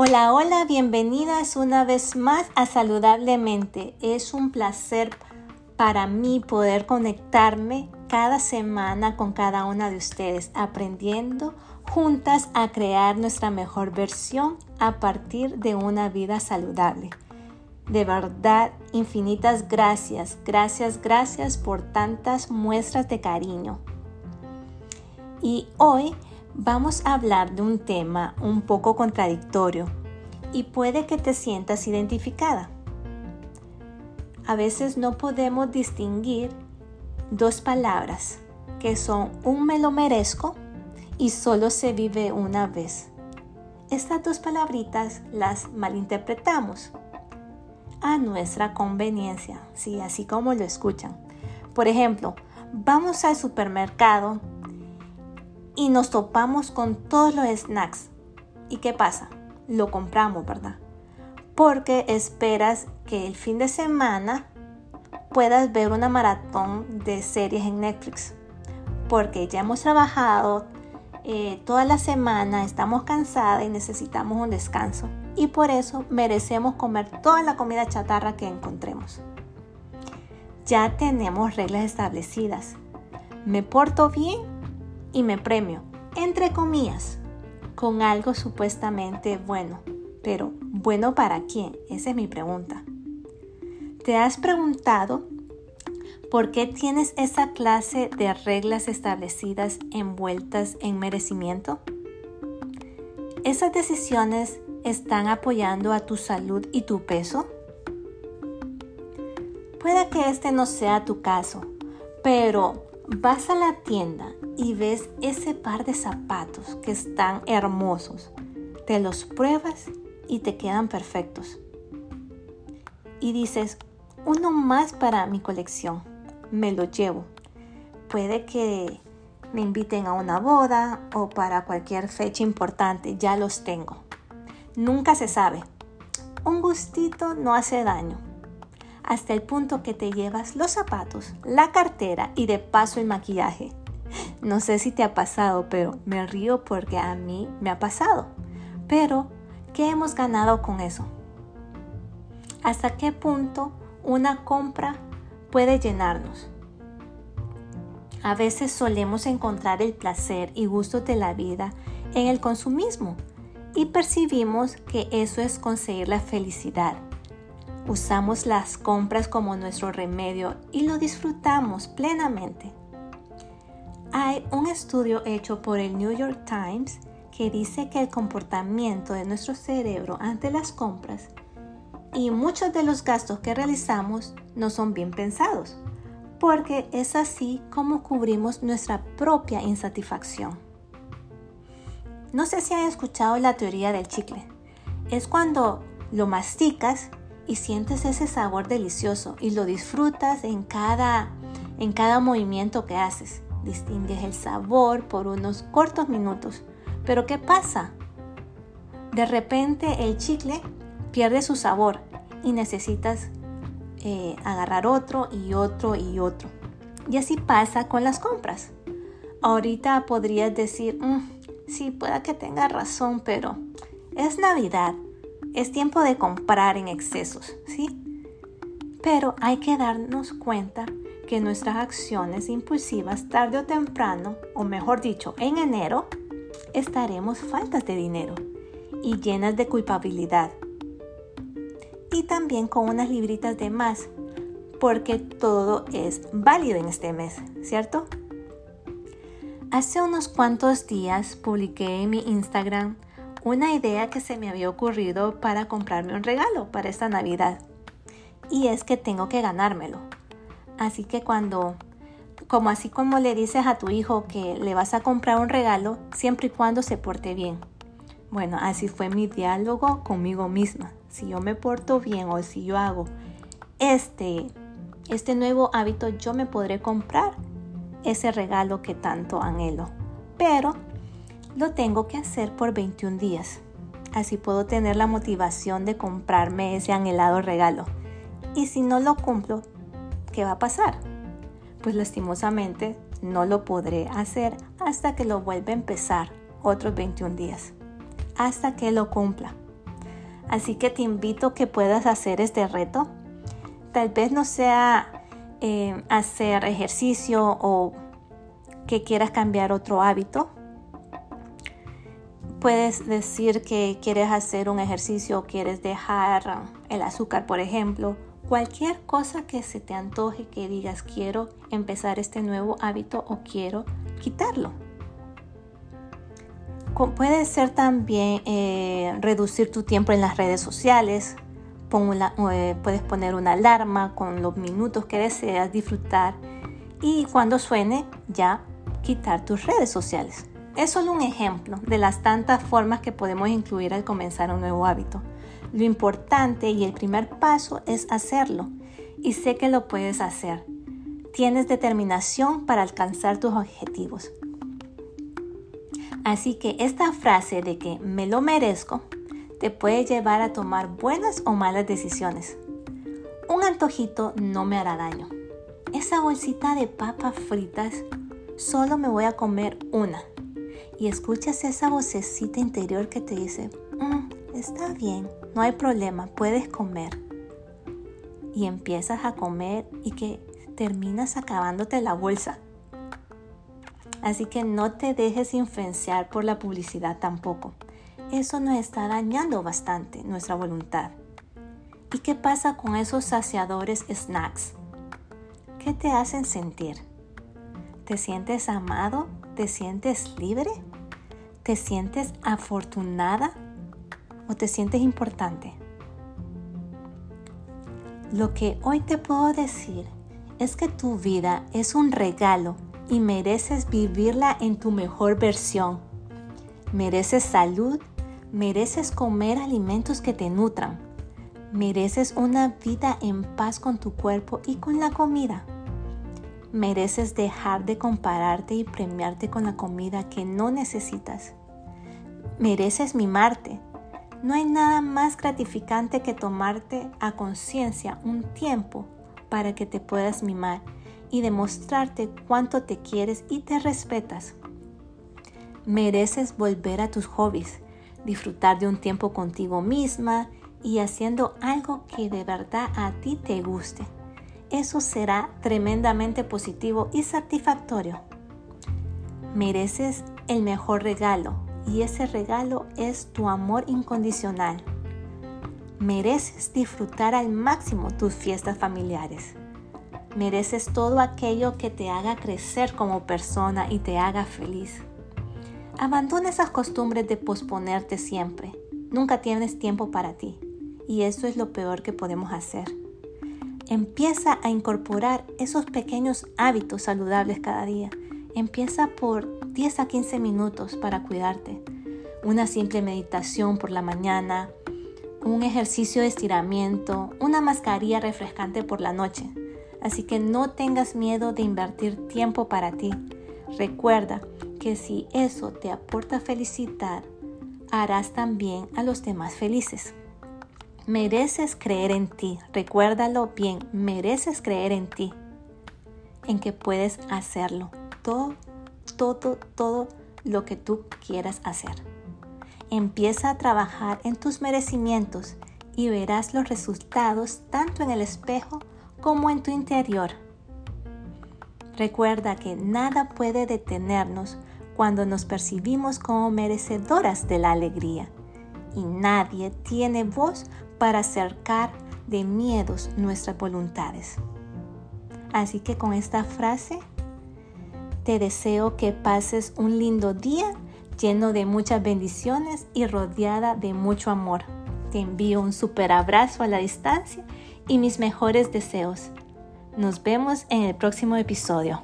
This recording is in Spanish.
Hola, hola, bienvenidas una vez más a Saludablemente. Es un placer para mí poder conectarme cada semana con cada una de ustedes, aprendiendo juntas a crear nuestra mejor versión a partir de una vida saludable. De verdad, infinitas gracias, gracias, gracias por tantas muestras de cariño. Y hoy vamos a hablar de un tema un poco contradictorio y puede que te sientas identificada. A veces no podemos distinguir dos palabras que son un me lo merezco y solo se vive una vez. Estas dos palabritas las malinterpretamos a nuestra conveniencia, sí, así como lo escuchan. Por ejemplo, vamos al supermercado y nos topamos con todos los snacks. ¿Y qué pasa? Lo compramos, ¿verdad? Porque esperas que el fin de semana puedas ver una maratón de series en Netflix. Porque ya hemos trabajado eh, toda la semana, estamos cansadas y necesitamos un descanso. Y por eso merecemos comer toda la comida chatarra que encontremos. Ya tenemos reglas establecidas. Me porto bien y me premio, entre comillas, con algo supuestamente bueno. Pero, ¿bueno para quién? Esa es mi pregunta. ¿Te has preguntado por qué tienes esa clase de reglas establecidas envueltas en merecimiento? ¿Esas decisiones están apoyando a tu salud y tu peso? Puede que este no sea tu caso, pero vas a la tienda y ves ese par de zapatos que están hermosos, te los pruebas y te quedan perfectos. Y dices, uno más para mi colección, me lo llevo. Puede que me inviten a una boda o para cualquier fecha importante, ya los tengo. Nunca se sabe. Un gustito no hace daño hasta el punto que te llevas los zapatos, la cartera y de paso el maquillaje. No sé si te ha pasado, pero me río porque a mí me ha pasado. Pero, ¿qué hemos ganado con eso? ¿Hasta qué punto una compra puede llenarnos? A veces solemos encontrar el placer y gusto de la vida en el consumismo y percibimos que eso es conseguir la felicidad Usamos las compras como nuestro remedio y lo disfrutamos plenamente. Hay un estudio hecho por el New York Times que dice que el comportamiento de nuestro cerebro ante las compras y muchos de los gastos que realizamos no son bien pensados, porque es así como cubrimos nuestra propia insatisfacción. No sé si han escuchado la teoría del chicle. Es cuando lo masticas y sientes ese sabor delicioso y lo disfrutas en cada, en cada movimiento que haces. Distingues el sabor por unos cortos minutos. Pero ¿qué pasa? De repente el chicle pierde su sabor y necesitas eh, agarrar otro y otro y otro. Y así pasa con las compras. Ahorita podrías decir, mm, sí, pueda que tenga razón, pero es Navidad es tiempo de comprar en excesos, ¿sí? Pero hay que darnos cuenta que nuestras acciones impulsivas tarde o temprano, o mejor dicho, en enero, estaremos faltas de dinero y llenas de culpabilidad. Y también con unas libritas de más, porque todo es válido en este mes, ¿cierto? Hace unos cuantos días publiqué en mi Instagram una idea que se me había ocurrido para comprarme un regalo para esta Navidad. Y es que tengo que ganármelo. Así que cuando, como así como le dices a tu hijo que le vas a comprar un regalo, siempre y cuando se porte bien. Bueno, así fue mi diálogo conmigo misma. Si yo me porto bien o si yo hago este, este nuevo hábito, yo me podré comprar ese regalo que tanto anhelo. Pero lo tengo que hacer por 21 días. Así puedo tener la motivación de comprarme ese anhelado regalo. Y si no lo cumplo, ¿qué va a pasar? Pues lastimosamente no lo podré hacer hasta que lo vuelva a empezar otros 21 días. Hasta que lo cumpla. Así que te invito a que puedas hacer este reto. Tal vez no sea eh, hacer ejercicio o que quieras cambiar otro hábito. Puedes decir que quieres hacer un ejercicio o quieres dejar el azúcar, por ejemplo. Cualquier cosa que se te antoje, que digas quiero empezar este nuevo hábito o quiero quitarlo. Puede ser también eh, reducir tu tiempo en las redes sociales. Eh, puedes poner una alarma con los minutos que deseas disfrutar y cuando suene ya quitar tus redes sociales. Es solo un ejemplo de las tantas formas que podemos incluir al comenzar un nuevo hábito. Lo importante y el primer paso es hacerlo y sé que lo puedes hacer. Tienes determinación para alcanzar tus objetivos. Así que esta frase de que me lo merezco te puede llevar a tomar buenas o malas decisiones. Un antojito no me hará daño. Esa bolsita de papas fritas solo me voy a comer una. Y escuchas esa vocecita interior que te dice, mm, está bien, no hay problema, puedes comer. Y empiezas a comer y que terminas acabándote la bolsa. Así que no te dejes influenciar por la publicidad tampoco. Eso nos está dañando bastante nuestra voluntad. ¿Y qué pasa con esos saciadores snacks? ¿Qué te hacen sentir? ¿Te sientes amado? ¿Te sientes libre? ¿Te sientes afortunada? ¿O te sientes importante? Lo que hoy te puedo decir es que tu vida es un regalo y mereces vivirla en tu mejor versión. Mereces salud, mereces comer alimentos que te nutran, mereces una vida en paz con tu cuerpo y con la comida. Mereces dejar de compararte y premiarte con la comida que no necesitas. Mereces mimarte. No hay nada más gratificante que tomarte a conciencia un tiempo para que te puedas mimar y demostrarte cuánto te quieres y te respetas. Mereces volver a tus hobbies, disfrutar de un tiempo contigo misma y haciendo algo que de verdad a ti te guste. Eso será tremendamente positivo y satisfactorio. Mereces el mejor regalo y ese regalo es tu amor incondicional. Mereces disfrutar al máximo tus fiestas familiares. Mereces todo aquello que te haga crecer como persona y te haga feliz. Abandona esas costumbres de posponerte siempre. Nunca tienes tiempo para ti. Y eso es lo peor que podemos hacer. Empieza a incorporar esos pequeños hábitos saludables cada día. Empieza por 10 a 15 minutos para cuidarte. Una simple meditación por la mañana, un ejercicio de estiramiento, una mascarilla refrescante por la noche. Así que no tengas miedo de invertir tiempo para ti. Recuerda que si eso te aporta felicidad, harás también a los demás felices. Mereces creer en ti. Recuérdalo bien, mereces creer en ti. En que puedes hacerlo. Todo, todo, todo lo que tú quieras hacer. Empieza a trabajar en tus merecimientos y verás los resultados tanto en el espejo como en tu interior. Recuerda que nada puede detenernos cuando nos percibimos como merecedoras de la alegría y nadie tiene voz para acercar de miedos nuestras voluntades. Así que con esta frase te deseo que pases un lindo día lleno de muchas bendiciones y rodeada de mucho amor. Te envío un super abrazo a la distancia y mis mejores deseos. Nos vemos en el próximo episodio.